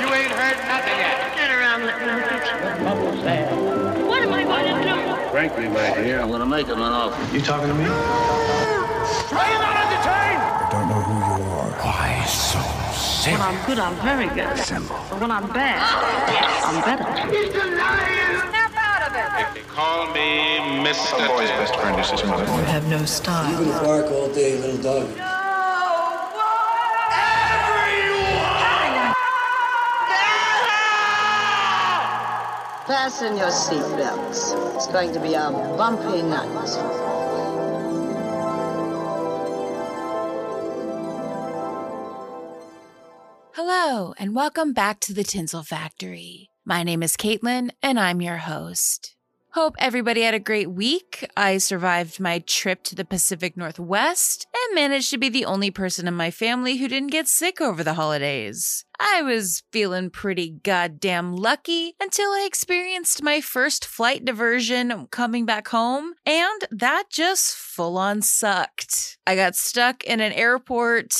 You ain't heard nothing yet. Turn around, let me look at you. Bubbles there. What am I going to do? Frankly, my dear, I'm gonna make him an offer. You talking to me? Are you not entertained? I don't know who you are. Why so simple. When I'm good, I'm very good. But when I'm bad, I'm better. He's denying! Snap out of it! If they call me Mr. Boy's best friend is his mother. You have no style. You can bark all day, little dog. Fasten your seatbelts. It's going to be a bumpy night. Hello, and welcome back to the Tinsel Factory. My name is Caitlin, and I'm your host. Hope everybody had a great week. I survived my trip to the Pacific Northwest and managed to be the only person in my family who didn't get sick over the holidays. I was feeling pretty goddamn lucky until I experienced my first flight diversion coming back home, and that just full on sucked. I got stuck in an airport,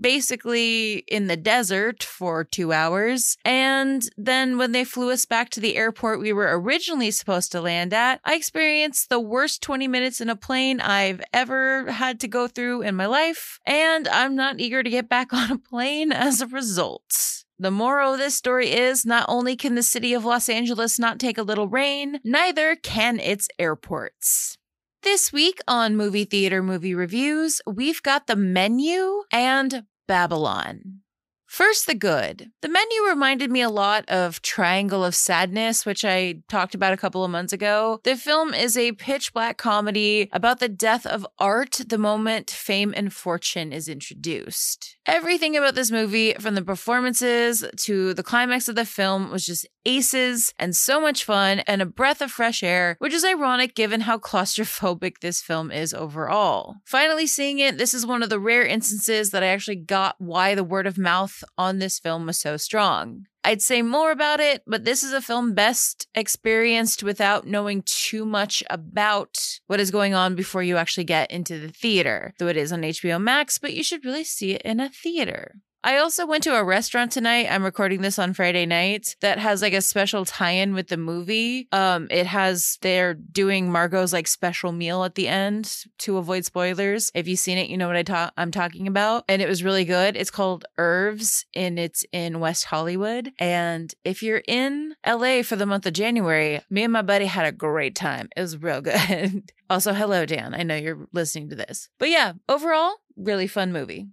basically in the desert for two hours, and then when they flew us back to the airport we were originally supposed to land at, I experienced the worst 20 minutes in a plane I've ever had to go through in my life, and I'm not eager to get back on a plane as a result. The moral of this story is not only can the city of Los Angeles not take a little rain, neither can its airports. This week on Movie Theater Movie Reviews, we've got The Menu and Babylon. First, the good. The menu reminded me a lot of Triangle of Sadness, which I talked about a couple of months ago. The film is a pitch black comedy about the death of art the moment fame and fortune is introduced. Everything about this movie, from the performances to the climax of the film, was just aces and so much fun and a breath of fresh air, which is ironic given how claustrophobic this film is overall. Finally, seeing it, this is one of the rare instances that I actually got why the word of mouth on this film was so strong. I'd say more about it, but this is a film best experienced without knowing too much about what is going on before you actually get into the theater. Though it is on HBO Max, but you should really see it in a theater. I also went to a restaurant tonight. I'm recording this on Friday night that has like a special tie-in with the movie. Um, it has they're doing Margot's like special meal at the end to avoid spoilers. If you've seen it, you know what I ta- I'm talking about, and it was really good. It's called Irv's, and it's in West Hollywood. And if you're in LA for the month of January, me and my buddy had a great time. It was real good. also, hello Dan. I know you're listening to this, but yeah, overall, really fun movie.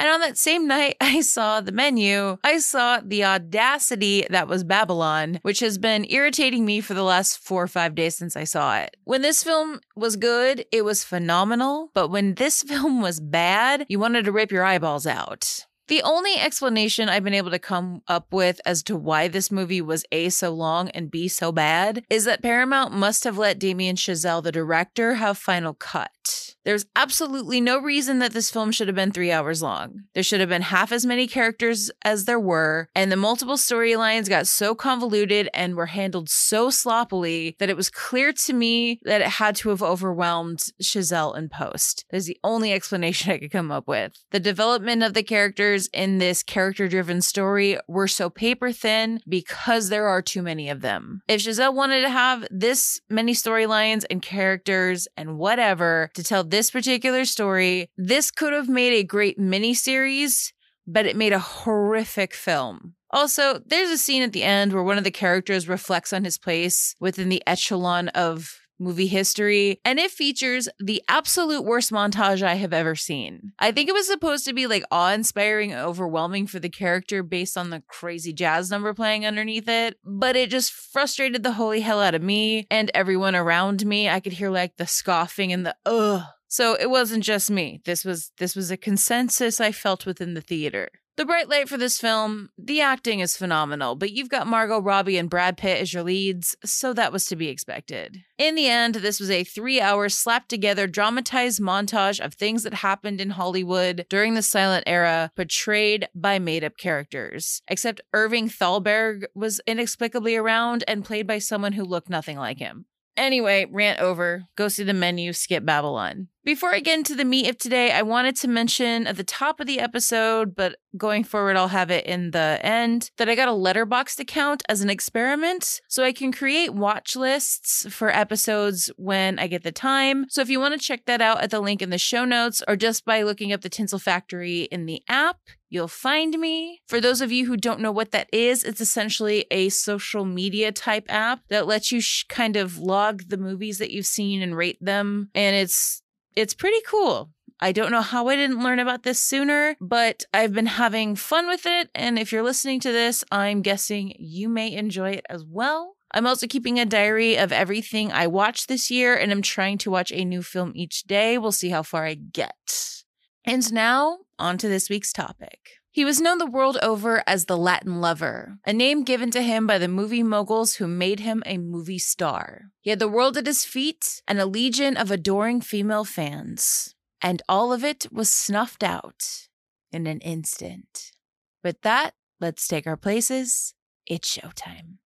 And on that same night, I saw the menu. I saw the audacity that was Babylon, which has been irritating me for the last four or five days since I saw it. When this film was good, it was phenomenal. But when this film was bad, you wanted to rip your eyeballs out. The only explanation I've been able to come up with as to why this movie was A, so long and B, so bad is that Paramount must have let Damien Chazelle, the director, have final cut. There's absolutely no reason that this film should have been three hours long. There should have been half as many characters as there were, and the multiple storylines got so convoluted and were handled so sloppily that it was clear to me that it had to have overwhelmed Chazelle in post. That's the only explanation I could come up with. The development of the characters in this character driven story were so paper thin because there are too many of them. If Chazelle wanted to have this many storylines and characters and whatever to tell this particular story, this could have made a great miniseries, but it made a horrific film. Also, there's a scene at the end where one of the characters reflects on his place within the echelon of movie history, and it features the absolute worst montage I have ever seen. I think it was supposed to be like awe inspiring overwhelming for the character based on the crazy jazz number playing underneath it, but it just frustrated the holy hell out of me and everyone around me. I could hear like the scoffing and the ugh. So it wasn't just me. This was this was a consensus I felt within the theater. The bright light for this film, the acting is phenomenal, but you've got Margot Robbie and Brad Pitt as your leads, so that was to be expected. In the end, this was a three hour slapped together dramatized montage of things that happened in Hollywood during the silent era, portrayed by made up characters. Except Irving Thalberg was inexplicably around and played by someone who looked nothing like him. Anyway, rant over. Go see the menu, skip Babylon. Before I get into the meat of today, I wanted to mention at the top of the episode, but going forward, I'll have it in the end, that I got a letterboxd account as an experiment so I can create watch lists for episodes when I get the time. So if you want to check that out at the link in the show notes or just by looking up the Tinsel Factory in the app, You'll find me. For those of you who don't know what that is, it's essentially a social media type app that lets you sh- kind of log the movies that you've seen and rate them. And it's it's pretty cool. I don't know how I didn't learn about this sooner, but I've been having fun with it. And if you're listening to this, I'm guessing you may enjoy it as well. I'm also keeping a diary of everything I watched this year, and I'm trying to watch a new film each day. We'll see how far I get. And now, on to this week's topic. He was known the world over as the Latin lover, a name given to him by the movie moguls who made him a movie star. He had the world at his feet and a legion of adoring female fans, and all of it was snuffed out in an instant. With that, let's take our places. It's showtime.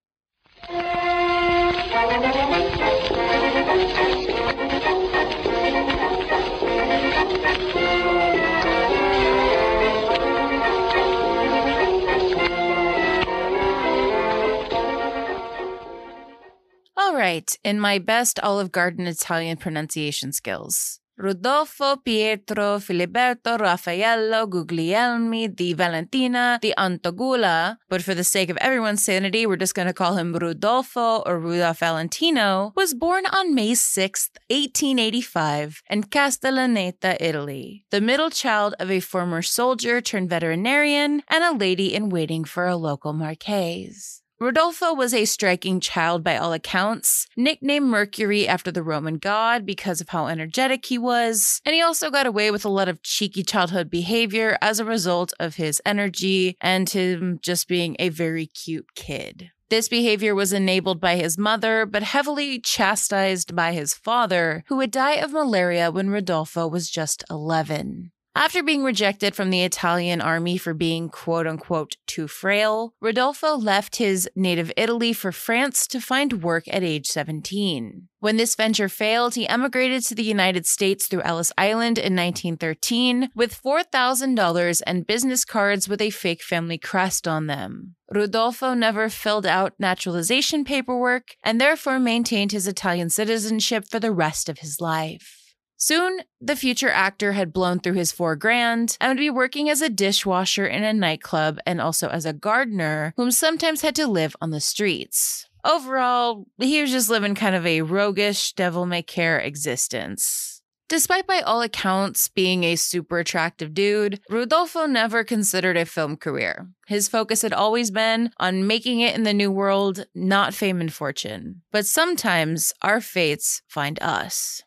All right, in my best Olive Garden Italian pronunciation skills. Rodolfo Pietro Filiberto Raffaello Guglielmi di Valentina di Antogula, but for the sake of everyone's sanity, we're just going to call him Rudolfo or Rudolph Valentino, was born on May 6th, 1885, in Castellaneta, Italy, the middle child of a former soldier turned veterinarian and a lady in waiting for a local marquise. Rodolfo was a striking child by all accounts, nicknamed Mercury after the Roman god because of how energetic he was, and he also got away with a lot of cheeky childhood behavior as a result of his energy and him just being a very cute kid. This behavior was enabled by his mother, but heavily chastised by his father, who would die of malaria when Rodolfo was just 11. After being rejected from the Italian army for being quote unquote too frail, Rodolfo left his native Italy for France to find work at age 17. When this venture failed, he emigrated to the United States through Ellis Island in 1913 with $4,000 and business cards with a fake family crest on them. Rodolfo never filled out naturalization paperwork and therefore maintained his Italian citizenship for the rest of his life. Soon, the future actor had blown through his four grand and would be working as a dishwasher in a nightclub and also as a gardener, whom sometimes had to live on the streets. Overall, he was just living kind of a roguish, devil may care existence. Despite by all accounts being a super attractive dude, Rudolfo never considered a film career. His focus had always been on making it in the new world, not fame and fortune. But sometimes our fates find us.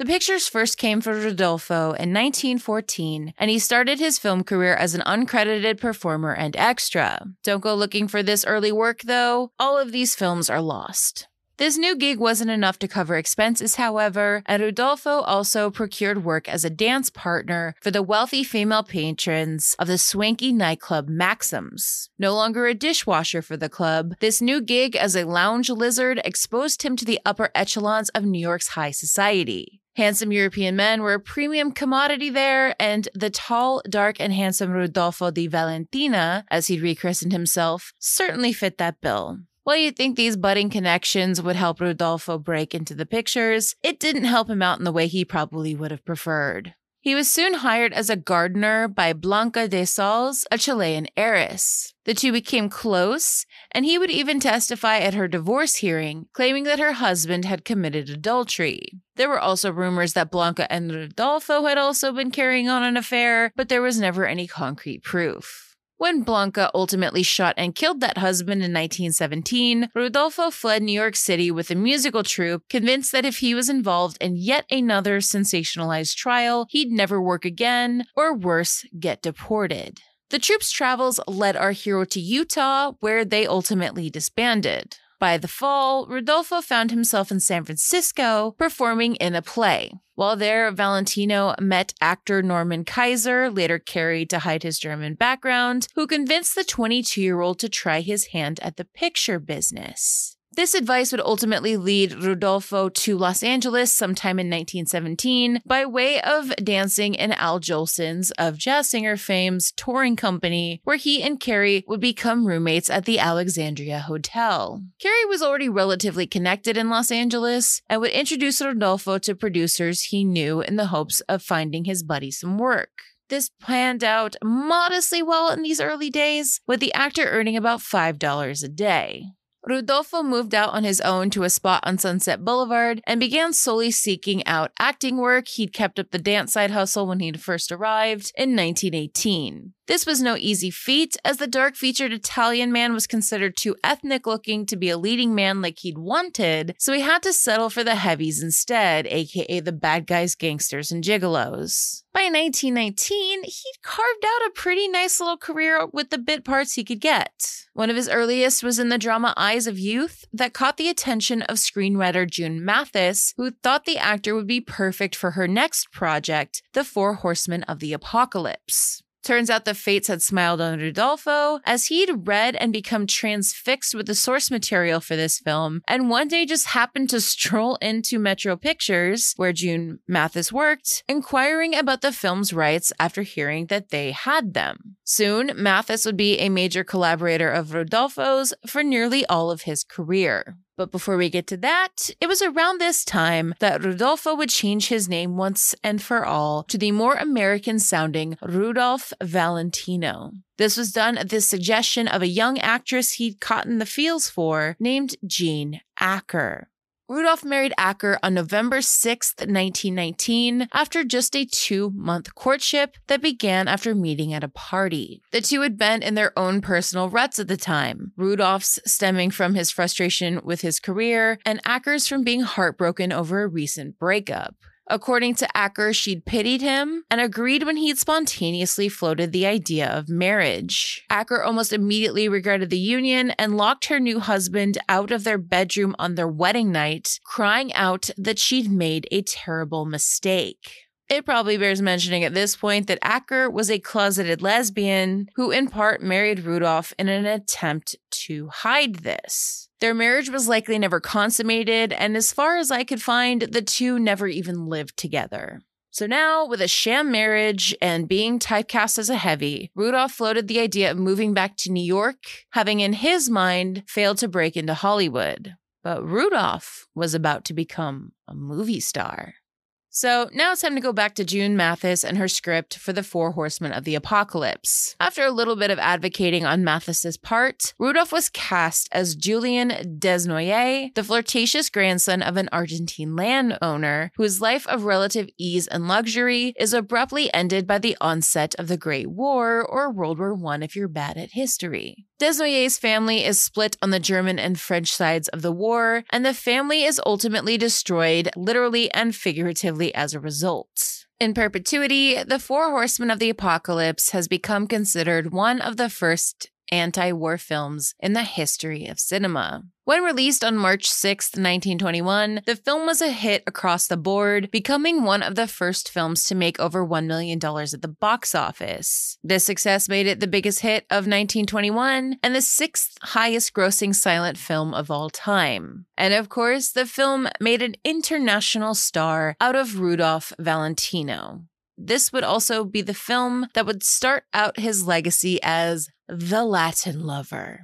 The pictures first came for Rodolfo in 1914, and he started his film career as an uncredited performer and extra. Don't go looking for this early work, though. All of these films are lost. This new gig wasn't enough to cover expenses, however, and Rodolfo also procured work as a dance partner for the wealthy female patrons of the swanky nightclub Maxim's. No longer a dishwasher for the club, this new gig as a lounge lizard exposed him to the upper echelons of New York's high society. Handsome European men were a premium commodity there, and the tall, dark, and handsome Rodolfo di Valentina, as he rechristened himself, certainly fit that bill. While you'd think these budding connections would help Rodolfo break into the pictures, it didn't help him out in the way he probably would have preferred. He was soon hired as a gardener by Blanca de Sales, a Chilean heiress. The two became close, and he would even testify at her divorce hearing, claiming that her husband had committed adultery. There were also rumors that Blanca and Rodolfo had also been carrying on an affair, but there was never any concrete proof. When Blanca ultimately shot and killed that husband in 1917, Rodolfo fled New York City with a musical troupe, convinced that if he was involved in yet another sensationalized trial, he'd never work again, or worse, get deported. The troupe's travels led our hero to Utah, where they ultimately disbanded. By the fall, Rodolfo found himself in San Francisco performing in a play. While there, Valentino met actor Norman Kaiser, later Kerry to hide his German background, who convinced the 22 year old to try his hand at the picture business. This advice would ultimately lead Rodolfo to Los Angeles sometime in 1917 by way of dancing in Al Jolson's of jazz singer fame's touring company, where he and Kerry would become roommates at the Alexandria Hotel. Kerry was already relatively connected in Los Angeles and would introduce Rodolfo to producers he knew in the hopes of finding his buddy some work. This planned out modestly well in these early days, with the actor earning about $5 a day. Rodolfo moved out on his own to a spot on Sunset Boulevard and began solely seeking out acting work. He'd kept up the dance side hustle when he'd first arrived in 1918. This was no easy feat, as the dark featured Italian man was considered too ethnic looking to be a leading man like he'd wanted, so he had to settle for the heavies instead, aka the bad guys, gangsters, and gigolos. By 1919, he'd carved out a pretty nice little career with the bit parts he could get. One of his earliest was in the drama Eyes of Youth that caught the attention of screenwriter June Mathis, who thought the actor would be perfect for her next project, The Four Horsemen of the Apocalypse. Turns out the fates had smiled on Rodolfo as he'd read and become transfixed with the source material for this film, and one day just happened to stroll into Metro Pictures, where June Mathis worked, inquiring about the film's rights after hearing that they had them. Soon, Mathis would be a major collaborator of Rodolfo's for nearly all of his career. But before we get to that, it was around this time that Rodolfo would change his name once and for all to the more American sounding Rudolph Valentino. This was done at the suggestion of a young actress he'd caught in the fields for named Jean Acker. Rudolph married Acker on November 6, 1919, after just a two month courtship that began after meeting at a party. The two had been in their own personal ruts at the time, Rudolph's stemming from his frustration with his career, and Acker's from being heartbroken over a recent breakup. According to Acker, she'd pitied him and agreed when he'd spontaneously floated the idea of marriage. Acker almost immediately regretted the union and locked her new husband out of their bedroom on their wedding night, crying out that she'd made a terrible mistake. It probably bears mentioning at this point that Acker was a closeted lesbian who, in part, married Rudolph in an attempt to hide this. Their marriage was likely never consummated, and as far as I could find, the two never even lived together. So now, with a sham marriage and being typecast as a heavy, Rudolph floated the idea of moving back to New York, having in his mind failed to break into Hollywood. But Rudolph was about to become a movie star. So now it's time to go back to June Mathis and her script for The Four Horsemen of the Apocalypse. After a little bit of advocating on Mathis's part, Rudolph was cast as Julian Desnoyers, the flirtatious grandson of an Argentine landowner whose life of relative ease and luxury is abruptly ended by the onset of the Great War or World War I if you're bad at history. Desnoyers' family is split on the German and French sides of the war, and the family is ultimately destroyed, literally and figuratively, as a result. In perpetuity, The Four Horsemen of the Apocalypse has become considered one of the first anti war films in the history of cinema. When released on March 6, 1921, the film was a hit across the board, becoming one of the first films to make over $1 million at the box office. This success made it the biggest hit of 1921 and the sixth highest grossing silent film of all time. And of course, the film made an international star out of Rudolph Valentino. This would also be the film that would start out his legacy as the Latin lover.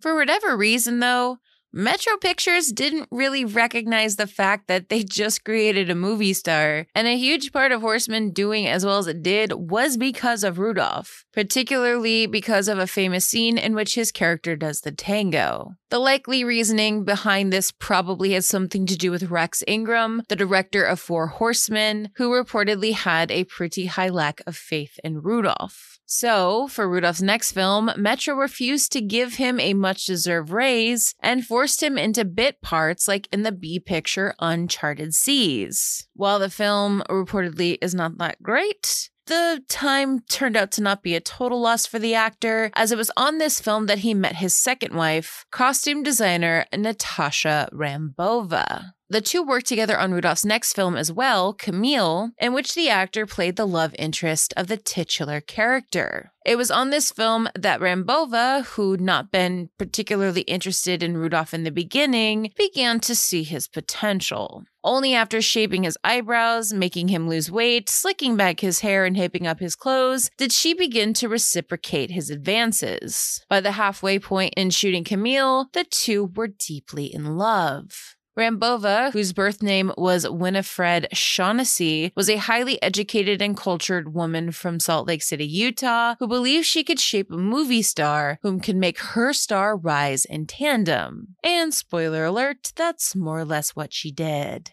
For whatever reason, though, Metro Pictures didn't really recognize the fact that they just created a movie star, and a huge part of Horseman doing as well as it did was because of Rudolph, particularly because of a famous scene in which his character does the tango. The likely reasoning behind this probably has something to do with Rex Ingram, the director of Four Horsemen, who reportedly had a pretty high lack of faith in Rudolph. So, for Rudolph's next film, Metro refused to give him a much deserved raise and forced him into bit parts like in the B picture Uncharted Seas. While the film reportedly is not that great, the time turned out to not be a total loss for the actor, as it was on this film that he met his second wife, costume designer Natasha Rambova. The two worked together on Rudolph's next film as well, Camille, in which the actor played the love interest of the titular character. It was on this film that Rambova, who'd not been particularly interested in Rudolph in the beginning, began to see his potential. Only after shaping his eyebrows, making him lose weight, slicking back his hair, and hipping up his clothes did she begin to reciprocate his advances. By the halfway point in shooting Camille, the two were deeply in love. Rambova, whose birth name was Winifred Shaughnessy, was a highly educated and cultured woman from Salt Lake City, Utah, who believed she could shape a movie star whom could make her star rise in tandem. And spoiler alert, that's more or less what she did.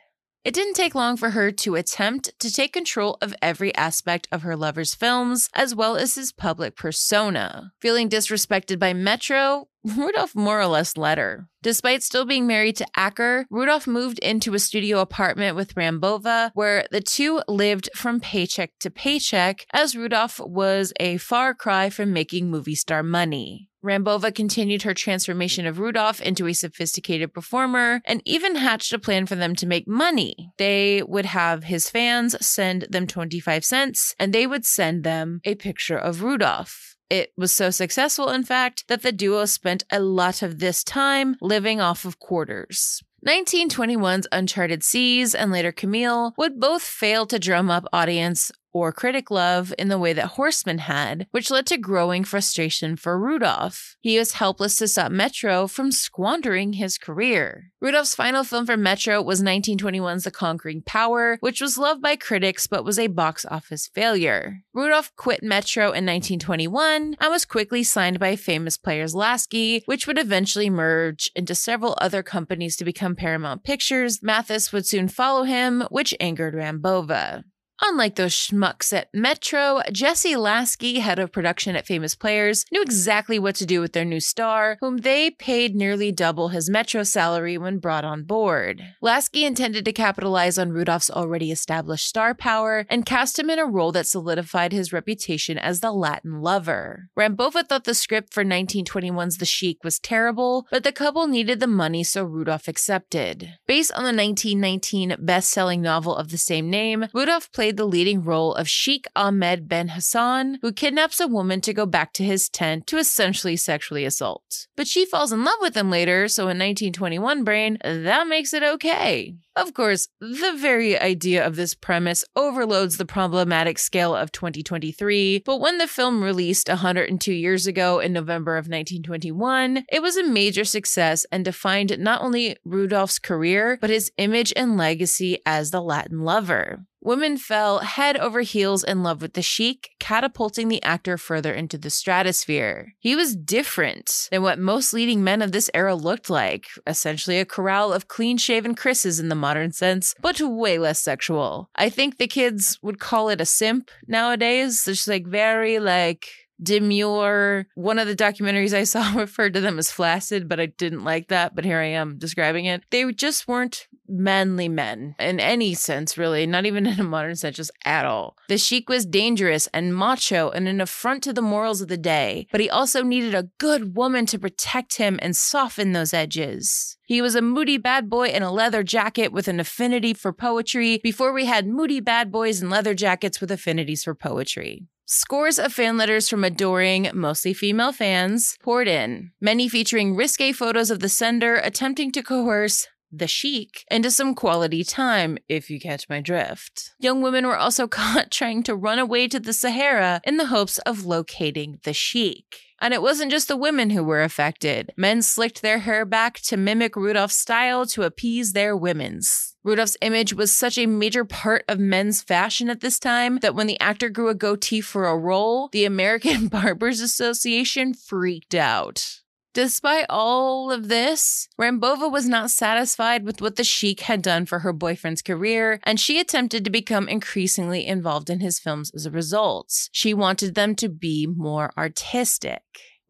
It didn't take long for her to attempt to take control of every aspect of her lover's films, as well as his public persona. Feeling disrespected by Metro, Rudolph more or less let her. Despite still being married to Acker, Rudolph moved into a studio apartment with Rambova, where the two lived from paycheck to paycheck, as Rudolph was a far cry from making movie star money. Rambova continued her transformation of Rudolph into a sophisticated performer and even hatched a plan for them to make money. They would have his fans send them 25 cents and they would send them a picture of Rudolph. It was so successful, in fact, that the duo spent a lot of this time living off of quarters. 1921's Uncharted Seas and later Camille would both fail to drum up audience or critic love in the way that Horseman had, which led to growing frustration for Rudolph. He was helpless to stop Metro from squandering his career. Rudolph's final film for Metro was 1921's The Conquering Power, which was loved by critics but was a box office failure. Rudolph quit Metro in 1921 and was quickly signed by famous players Lasky, which would eventually merge into several other companies to become Paramount Pictures. Mathis would soon follow him, which angered Rambova. Unlike those schmucks at Metro, Jesse Lasky, head of production at Famous Players, knew exactly what to do with their new star, whom they paid nearly double his Metro salary when brought on board. Lasky intended to capitalize on Rudolph's already established star power and cast him in a role that solidified his reputation as the Latin lover. Rambova thought the script for 1921's The Sheik was terrible, but the couple needed the money, so Rudolph accepted. Based on the 1919 best selling novel of the same name, Rudolph played played the leading role of Sheikh Ahmed Ben Hassan, who kidnaps a woman to go back to his tent to essentially sexually assault. But she falls in love with him later, so in 1921 brain, that makes it okay. Of course, the very idea of this premise overloads the problematic scale of 2023, but when the film released 102 years ago in November of 1921, it was a major success and defined not only Rudolph's career, but his image and legacy as the Latin lover. Women fell head over heels in love with the Sheik, catapulting the actor further into the stratosphere. He was different than what most leading men of this era looked like, essentially a corral of clean shaven Chris's in the modern sense, but way less sexual. I think the kids would call it a simp nowadays. It's like very like demure. One of the documentaries I saw referred to them as flaccid, but I didn't like that. But here I am describing it. They just weren't manly men in any sense, really, not even in a modern sense, just at all. The Sheik was dangerous and macho and an affront to the morals of the day, but he also needed a good woman to protect him and soften those edges. He was a moody bad boy in a leather jacket with an affinity for poetry before we had moody bad boys in leather jackets with affinities for poetry. Scores of fan letters from adoring, mostly female fans poured in, many featuring risque photos of the sender attempting to coerce the Sheik into some quality time, if you catch my drift. Young women were also caught trying to run away to the Sahara in the hopes of locating the Sheik. And it wasn't just the women who were affected. Men slicked their hair back to mimic Rudolph's style to appease their women's. Rudolph's image was such a major part of men's fashion at this time that when the actor grew a goatee for a role, the American Barbers Association freaked out. Despite all of this, Rambova was not satisfied with what the Sheik had done for her boyfriend's career, and she attempted to become increasingly involved in his films as a result. She wanted them to be more artistic.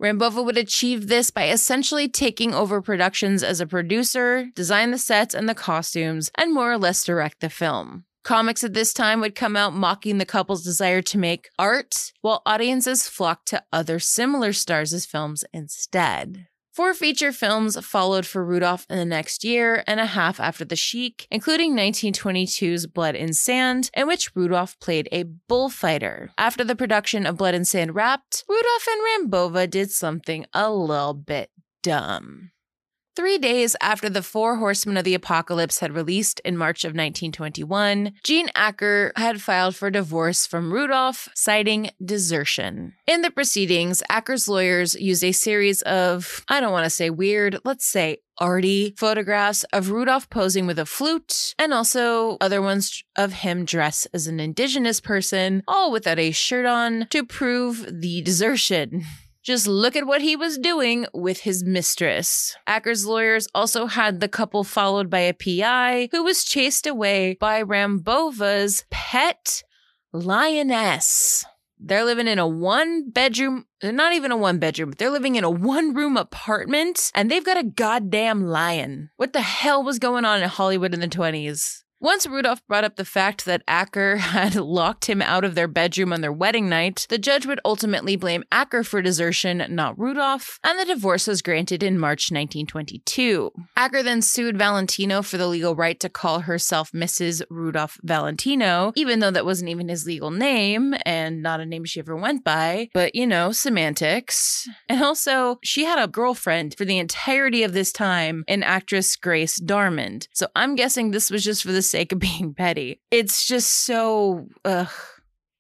Rambova would achieve this by essentially taking over productions as a producer, design the sets and the costumes, and more or less direct the film. Comics at this time would come out mocking the couple's desire to make art, while audiences flocked to other similar stars' films instead. Four feature films followed for Rudolph in the next year and a half after The Sheik, including 1922's Blood and Sand, in which Rudolph played a bullfighter. After the production of Blood and Sand wrapped, Rudolph and Rambova did something a little bit dumb. Three days after the Four Horsemen of the Apocalypse had released in March of 1921, Jean Acker had filed for divorce from Rudolph, citing desertion. In the proceedings, Acker's lawyers used a series of, I don't want to say weird, let's say arty photographs of Rudolph posing with a flute and also other ones of him dressed as an indigenous person, all without a shirt on, to prove the desertion. Just look at what he was doing with his mistress. Acker's lawyers also had the couple followed by a PI who was chased away by Rambova's pet lioness. They're living in a one bedroom, not even a one bedroom, they're living in a one room apartment and they've got a goddamn lion. What the hell was going on in Hollywood in the 20s? Once Rudolph brought up the fact that Acker had locked him out of their bedroom on their wedding night, the judge would ultimately blame Acker for desertion, not Rudolph, and the divorce was granted in March 1922. Acker then sued Valentino for the legal right to call herself Mrs. Rudolph Valentino, even though that wasn't even his legal name and not a name she ever went by. But, you know, semantics. And also, she had a girlfriend for the entirety of this time, an actress Grace Darmond. So I'm guessing this was just for the sake of being petty. It's just so, ugh.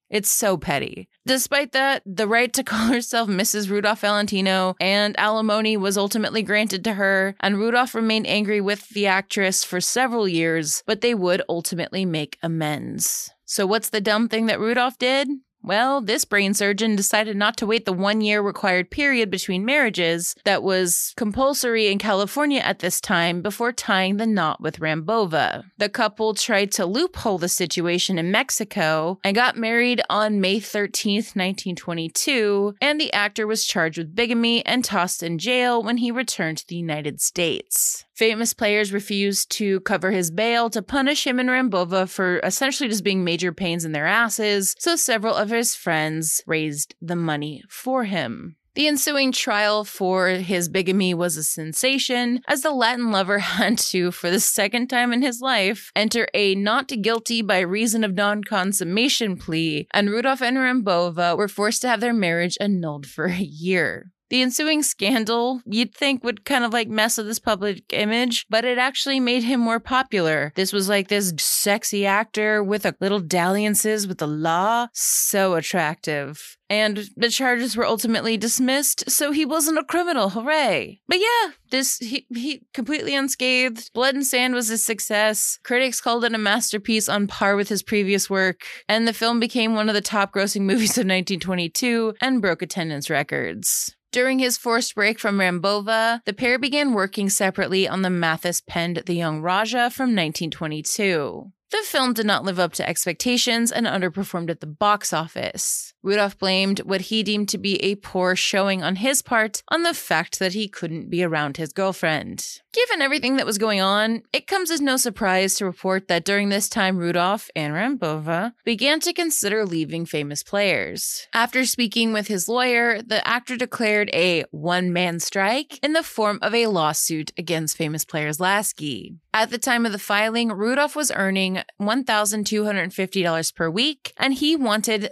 It's so petty. Despite that, the right to call herself Mrs. Rudolph Valentino and alimony was ultimately granted to her, and Rudolph remained angry with the actress for several years, but they would ultimately make amends. So, what's the dumb thing that Rudolph did? Well, this brain surgeon decided not to wait the one year required period between marriages that was compulsory in California at this time before tying the knot with Rambova. The couple tried to loophole the situation in Mexico and got married on May 13th, 1922, and the actor was charged with bigamy and tossed in jail when he returned to the United States. Famous players refused to cover his bail to punish him and Rambova for essentially just being major pains in their asses, so several of his friends raised the money for him. The ensuing trial for his bigamy was a sensation, as the Latin lover had to, for the second time in his life, enter a not guilty by reason of non consummation plea, and Rudolf and Rambova were forced to have their marriage annulled for a year. The ensuing scandal, you'd think, would kind of like mess with his public image, but it actually made him more popular. This was like this sexy actor with a little dalliances with the law. So attractive. And the charges were ultimately dismissed, so he wasn't a criminal. Hooray. But yeah, this he, he completely unscathed. Blood and Sand was a success. Critics called it a masterpiece on par with his previous work, and the film became one of the top grossing movies of 1922 and broke attendance records. During his forced break from Rambova, the pair began working separately on the Mathis penned The Young Rajah from 1922. The film did not live up to expectations and underperformed at the box office. Rudolph blamed what he deemed to be a poor showing on his part on the fact that he couldn't be around his girlfriend. Given everything that was going on, it comes as no surprise to report that during this time, Rudolph and Rambova began to consider leaving famous players. After speaking with his lawyer, the actor declared a one man strike in the form of a lawsuit against famous players Lasky. At the time of the filing, Rudolph was earning $1,250 per week, and he wanted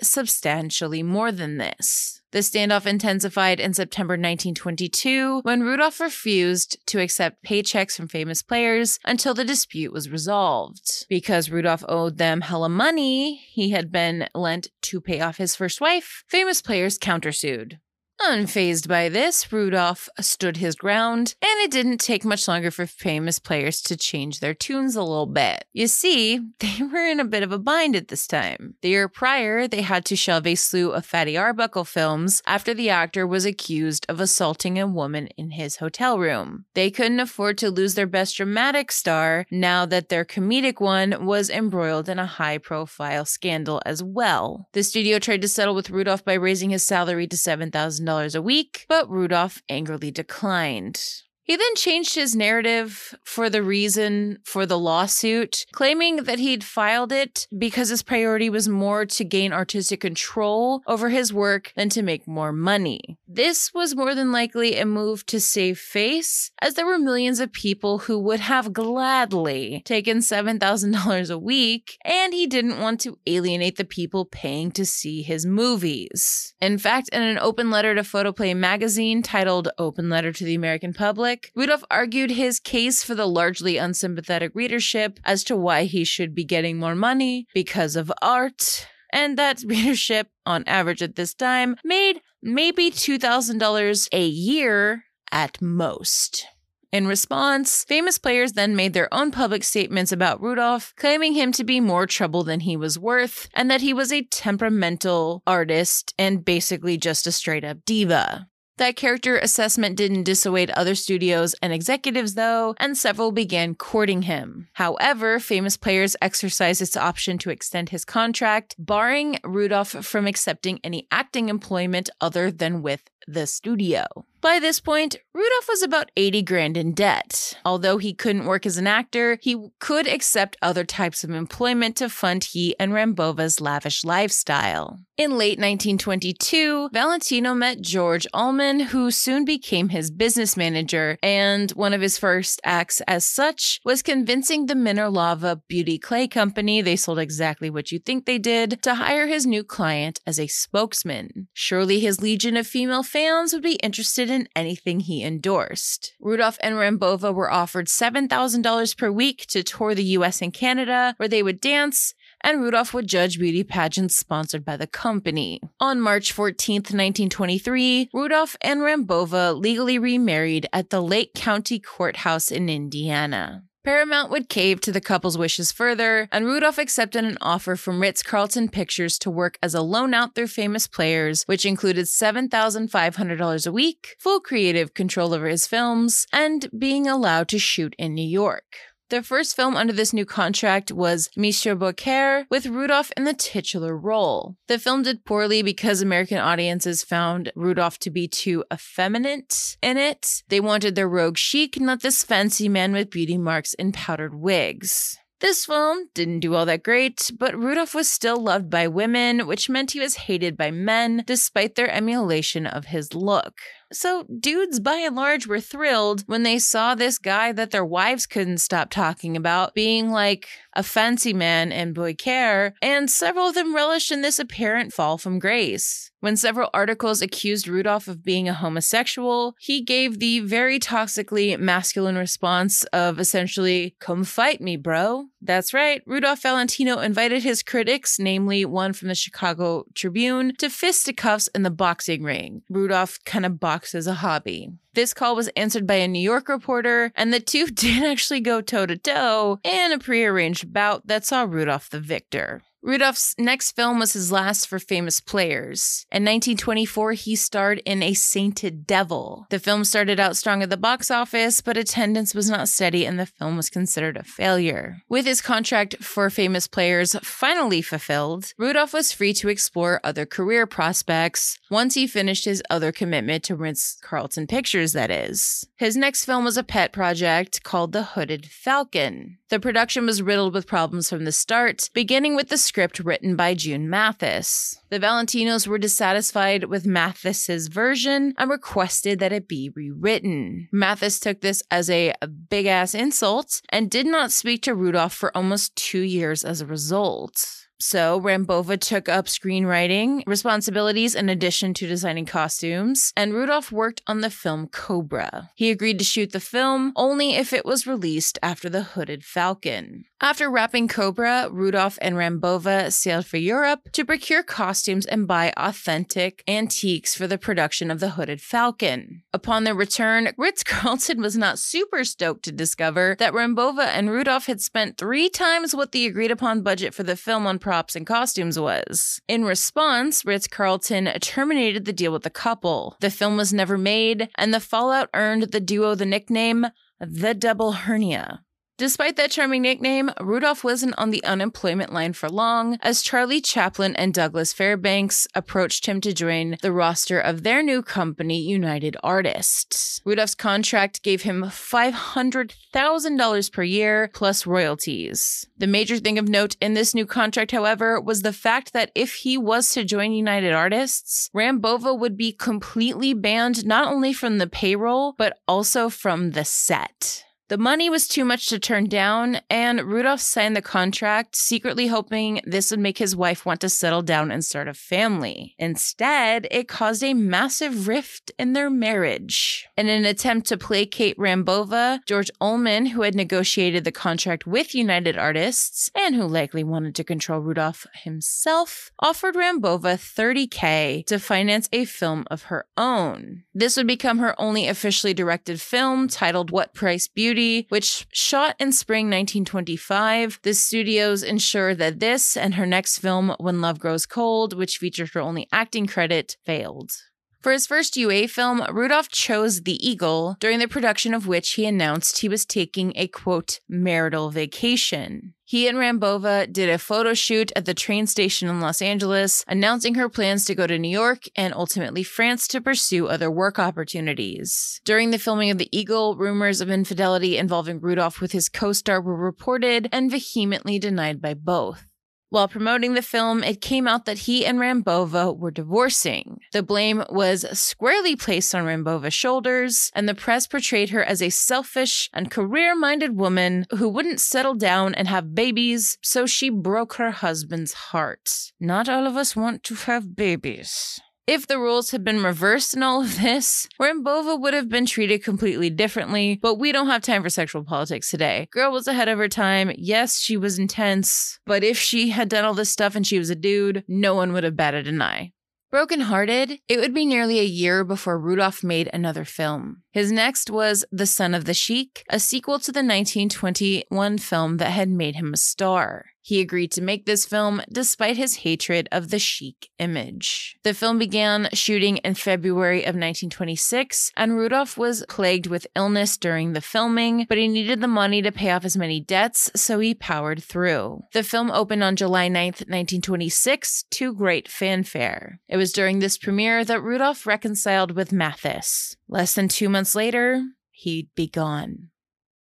substantially more than this. The standoff intensified in September 1922 when Rudolph refused to accept paychecks from famous players until the dispute was resolved. Because Rudolph owed them hella money he had been lent to pay off his first wife, famous players countersued. Unfazed by this, Rudolph stood his ground, and it didn't take much longer for famous players to change their tunes a little bit. You see, they were in a bit of a bind at this time. The year prior, they had to shelve a slew of Fatty Arbuckle films after the actor was accused of assaulting a woman in his hotel room. They couldn't afford to lose their best dramatic star now that their comedic one was embroiled in a high profile scandal as well. The studio tried to settle with Rudolph by raising his salary to 7000 dollars a week, but Rudolph angrily declined. He then changed his narrative for the reason for the lawsuit, claiming that he'd filed it because his priority was more to gain artistic control over his work than to make more money. this was more than likely a move to save face, as there were millions of people who would have gladly taken $7,000 a week, and he didn't want to alienate the people paying to see his movies. In fact, in an open letter to Photoplay magazine titled Open Letter to the American Public, Rudolph argued his case for the largely unsympathetic readership as to why he should be getting more money because of art and that readership, on average at this time, made maybe $2,000 a year at most. In response, famous players then made their own public statements about Rudolph, claiming him to be more trouble than he was worth, and that he was a temperamental artist and basically just a straight up diva. That character assessment didn't dissuade other studios and executives, though, and several began courting him. However, famous players exercised its option to extend his contract, barring Rudolph from accepting any acting employment other than with the studio. By this point, Rudolph was about 80 grand in debt. Although he couldn't work as an actor, he could accept other types of employment to fund he and Rambova's lavish lifestyle. In late 1922, Valentino met George Ullman, who soon became his business manager, and one of his first acts as such was convincing the Mineralava Beauty Clay Company, they sold exactly what you think they did, to hire his new client as a spokesman. Surely his legion of female fans would be interested in anything he endorsed. Rudolph and Rambova were offered $7,000 per week to tour the US and Canada, where they would dance, and Rudolph would judge beauty pageants sponsored by the company. On March 14, 1923, Rudolph and Rambova legally remarried at the Lake County Courthouse in Indiana. Paramount would cave to the couple's wishes further, and Rudolph accepted an offer from Ritz Carlton Pictures to work as a loan out their famous players, which included $7,500 a week, full creative control over his films, and being allowed to shoot in New York. The first film under this new contract was Monsieur Beaucaire, with Rudolph in the titular role. The film did poorly because American audiences found Rudolph to be too effeminate in it. They wanted their rogue Sheik, not this fancy man with beauty marks and powdered wigs. This film didn't do all that great, but Rudolph was still loved by women, which meant he was hated by men despite their emulation of his look. So, dudes by and large were thrilled when they saw this guy that their wives couldn't stop talking about being like a fancy man in Beaucaire, and several of them relished in this apparent fall from grace. When several articles accused Rudolph of being a homosexual, he gave the very toxically masculine response of essentially, Come fight me, bro. That's right, Rudolph Valentino invited his critics, namely one from the Chicago Tribune, to fisticuffs in the boxing ring. Rudolph kind of boxed as a hobby. This call was answered by a New York reporter, and the two did actually go toe to toe in a prearranged bout that saw Rudolph the victor. Rudolph's next film was his last for famous players. In 1924, he starred in A Sainted Devil. The film started out strong at the box office, but attendance was not steady and the film was considered a failure. With his contract for famous players finally fulfilled, Rudolph was free to explore other career prospects once he finished his other commitment to Ritz Carlton Pictures, that is. His next film was a pet project called The Hooded Falcon. The production was riddled with problems from the start, beginning with the script written by June Mathis. The Valentinos were dissatisfied with Mathis's version and requested that it be rewritten. Mathis took this as a big ass insult and did not speak to Rudolph for almost two years as a result. So Rambova took up screenwriting responsibilities in addition to designing costumes, and Rudolph worked on the film Cobra. He agreed to shoot the film only if it was released after The Hooded Falcon. After wrapping Cobra, Rudolph and Rambova sailed for Europe to procure costumes and buy authentic antiques for the production of The Hooded Falcon. Upon their return, Ritz Carlton was not super stoked to discover that Rambova and Rudolph had spent three times what the agreed upon budget for the film on props and costumes was. In response, Ritz Carlton terminated the deal with the couple. The film was never made, and the fallout earned the duo the nickname the Double Hernia. Despite that charming nickname, Rudolph wasn't on the unemployment line for long, as Charlie Chaplin and Douglas Fairbanks approached him to join the roster of their new company, United Artists. Rudolph's contract gave him $500,000 per year plus royalties. The major thing of note in this new contract, however, was the fact that if he was to join United Artists, Rambova would be completely banned not only from the payroll, but also from the set. The money was too much to turn down, and Rudolph signed the contract, secretly hoping this would make his wife want to settle down and start a family. Instead, it caused a massive rift in their marriage. In an attempt to placate Rambova, George Ullman, who had negotiated the contract with United Artists and who likely wanted to control Rudolph himself, offered Rambova 30K to finance a film of her own. This would become her only officially directed film titled What Price Beauty which shot in spring 1925. The studios ensured that this and her next film, When Love Grows Cold, which featured her only acting credit, failed. For his first UA film, Rudolph chose The Eagle, during the production of which he announced he was taking a quote, marital vacation. He and Rambova did a photo shoot at the train station in Los Angeles, announcing her plans to go to New York and ultimately France to pursue other work opportunities. During the filming of The Eagle, rumors of infidelity involving Rudolph with his co star were reported and vehemently denied by both. While promoting the film, it came out that he and Rambova were divorcing. The blame was squarely placed on Rambova's shoulders, and the press portrayed her as a selfish and career minded woman who wouldn't settle down and have babies, so she broke her husband's heart. Not all of us want to have babies. If the rules had been reversed in all of this, Rambova would have been treated completely differently, but we don't have time for sexual politics today. Girl was ahead of her time. Yes, she was intense, but if she had done all this stuff and she was a dude, no one would have batted an eye. Brokenhearted, it would be nearly a year before Rudolph made another film. His next was The Son of the Sheik, a sequel to the 1921 film that had made him a star. He agreed to make this film despite his hatred of the Sheik image. The film began shooting in February of 1926, and Rudolph was plagued with illness during the filming, but he needed the money to pay off his many debts, so he powered through. The film opened on July 9th, 1926, to great fanfare. It was during this premiere that Rudolph reconciled with Mathis. Less than two months later, he'd be gone.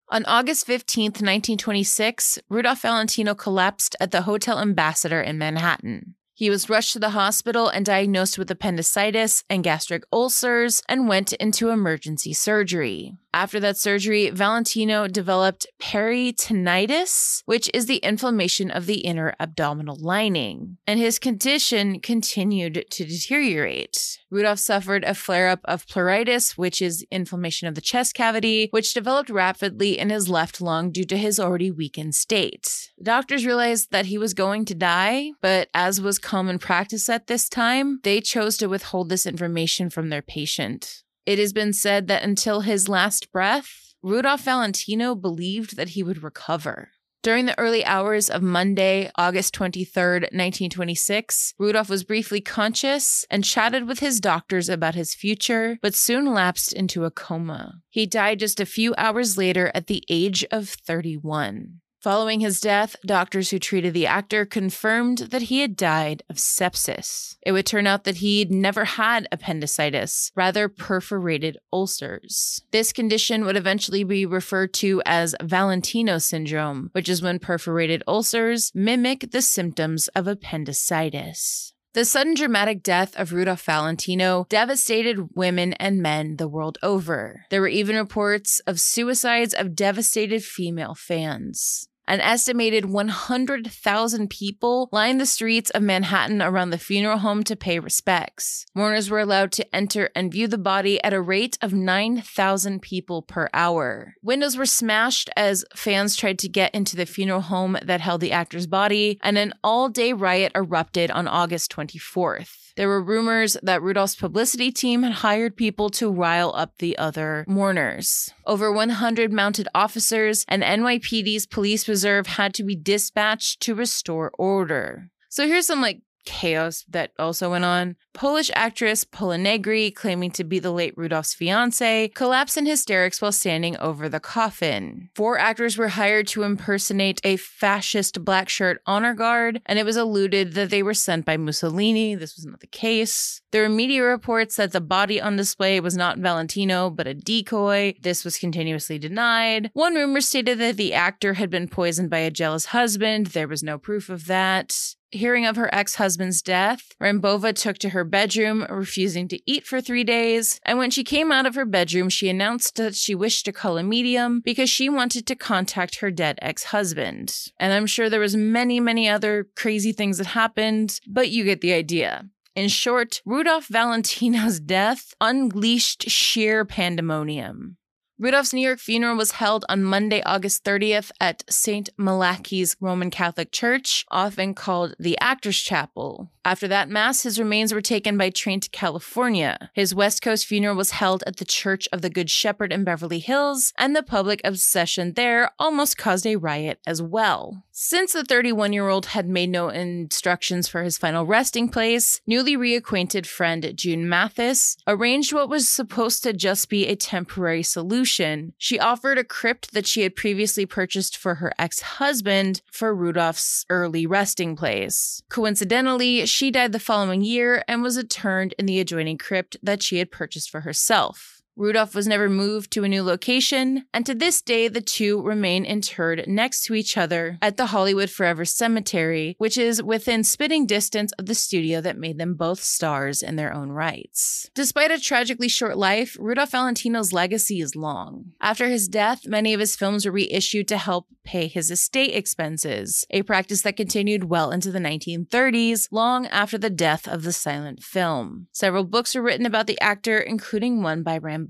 On August 15, 1926, Rudolph Valentino collapsed at the Hotel Ambassador in Manhattan. He was rushed to the hospital and diagnosed with appendicitis and gastric ulcers and went into emergency surgery. After that surgery, Valentino developed peritonitis, which is the inflammation of the inner abdominal lining, and his condition continued to deteriorate. Rudolph suffered a flare up of pleuritis, which is inflammation of the chest cavity, which developed rapidly in his left lung due to his already weakened state. Doctors realized that he was going to die, but as was common practice at this time, they chose to withhold this information from their patient. It has been said that until his last breath, Rudolph Valentino believed that he would recover. During the early hours of Monday, August 23rd, 1926, Rudolph was briefly conscious and chatted with his doctors about his future, but soon lapsed into a coma. He died just a few hours later at the age of 31. Following his death, doctors who treated the actor confirmed that he had died of sepsis. It would turn out that he'd never had appendicitis, rather perforated ulcers. This condition would eventually be referred to as Valentino syndrome, which is when perforated ulcers mimic the symptoms of appendicitis. The sudden dramatic death of Rudolph Valentino devastated women and men the world over. There were even reports of suicides of devastated female fans. An estimated 100,000 people lined the streets of Manhattan around the funeral home to pay respects. Mourners were allowed to enter and view the body at a rate of 9,000 people per hour. Windows were smashed as fans tried to get into the funeral home that held the actor's body, and an all day riot erupted on August 24th. There were rumors that Rudolph's publicity team had hired people to rile up the other mourners. Over 100 mounted officers and NYPD's police reserve had to be dispatched to restore order. So here's some like chaos that also went on. Polish actress Pola Negri, claiming to be the late Rudolph's fiance, collapsed in hysterics while standing over the coffin. Four actors were hired to impersonate a fascist black shirt honor guard, and it was alluded that they were sent by Mussolini. This was not the case. There were media reports that the body on display was not Valentino, but a decoy. This was continuously denied. One rumor stated that the actor had been poisoned by a jealous husband. There was no proof of that. Hearing of her ex husband's death, Rambova took to her bedroom, refusing to eat for three days. And when she came out of her bedroom, she announced that she wished to call a medium because she wanted to contact her dead ex husband. And I'm sure there was many, many other crazy things that happened, but you get the idea. In short, Rudolph Valentino's death unleashed sheer pandemonium. Rudolph's New York funeral was held on Monday, August 30th at St. Malachi's Roman Catholic Church, often called the Actors Chapel. After that Mass, his remains were taken by train to California. His West Coast funeral was held at the Church of the Good Shepherd in Beverly Hills, and the public obsession there almost caused a riot as well. Since the 31 year old had made no instructions for his final resting place, newly reacquainted friend June Mathis arranged what was supposed to just be a temporary solution. She offered a crypt that she had previously purchased for her ex husband for Rudolph's early resting place. Coincidentally, she died the following year and was interned in the adjoining crypt that she had purchased for herself. Rudolph was never moved to a new location, and to this day, the two remain interred next to each other at the Hollywood Forever Cemetery, which is within spitting distance of the studio that made them both stars in their own rights. Despite a tragically short life, Rudolph Valentino's legacy is long. After his death, many of his films were reissued to help pay his estate expenses, a practice that continued well into the 1930s, long after the death of the silent film. Several books were written about the actor, including one by Ram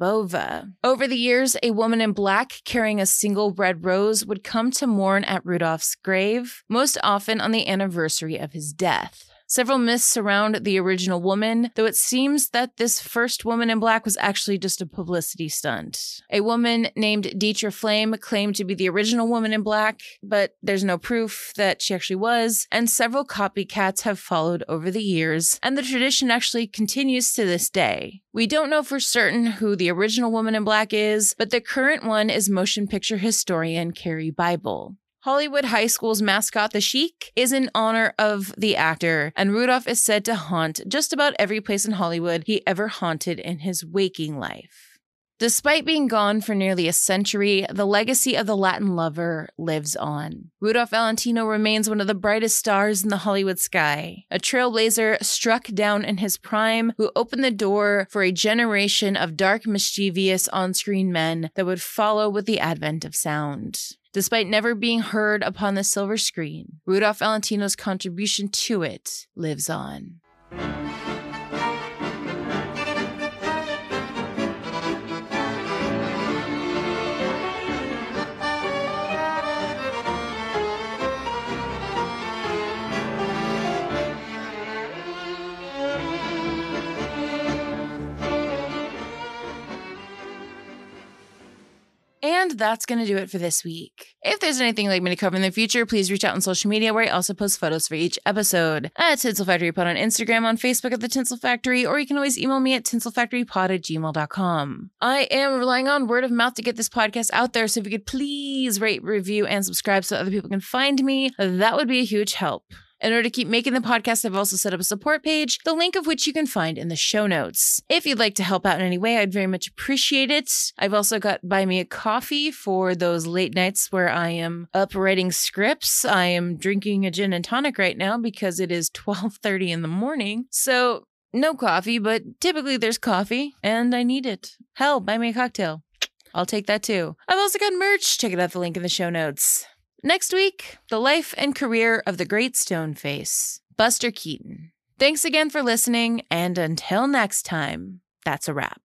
Over the years, a woman in black carrying a single red rose would come to mourn at Rudolph's grave, most often on the anniversary of his death. Several myths surround the original woman, though it seems that this first woman in black was actually just a publicity stunt. A woman named Ditra Flame claimed to be the original woman in black, but there's no proof that she actually was, and several copycats have followed over the years, and the tradition actually continues to this day. We don't know for certain who the original woman in black is, but the current one is motion picture historian Karie Bible. Hollywood High School's mascot, the Sheik, is in honor of the actor, and Rudolph is said to haunt just about every place in Hollywood he ever haunted in his waking life. Despite being gone for nearly a century, the legacy of the Latin lover lives on. Rudolph Valentino remains one of the brightest stars in the Hollywood sky, a trailblazer struck down in his prime who opened the door for a generation of dark, mischievous on screen men that would follow with the advent of sound. Despite never being heard upon the silver screen, Rudolph Valentino's contribution to it lives on. And that's going to do it for this week. If there's anything you'd like me to cover in the future, please reach out on social media where I also post photos for each episode. At Tinsel Factory Pod on Instagram, on Facebook at The Tinsel Factory, or you can always email me at tinselfactorypod at gmail.com. I am relying on word of mouth to get this podcast out there, so if you could please rate, review, and subscribe so other people can find me, that would be a huge help. In order to keep making the podcast, I've also set up a support page, the link of which you can find in the show notes. If you'd like to help out in any way, I'd very much appreciate it. I've also got buy me a coffee for those late nights where I am up writing scripts. I am drinking a gin and tonic right now because it is 12:30 in the morning. So, no coffee, but typically there's coffee and I need it. Hell, buy me a cocktail. I'll take that too. I've also got merch. Check it out the link in the show notes. Next week, the life and career of the great stone face, Buster Keaton. Thanks again for listening, and until next time, that's a wrap.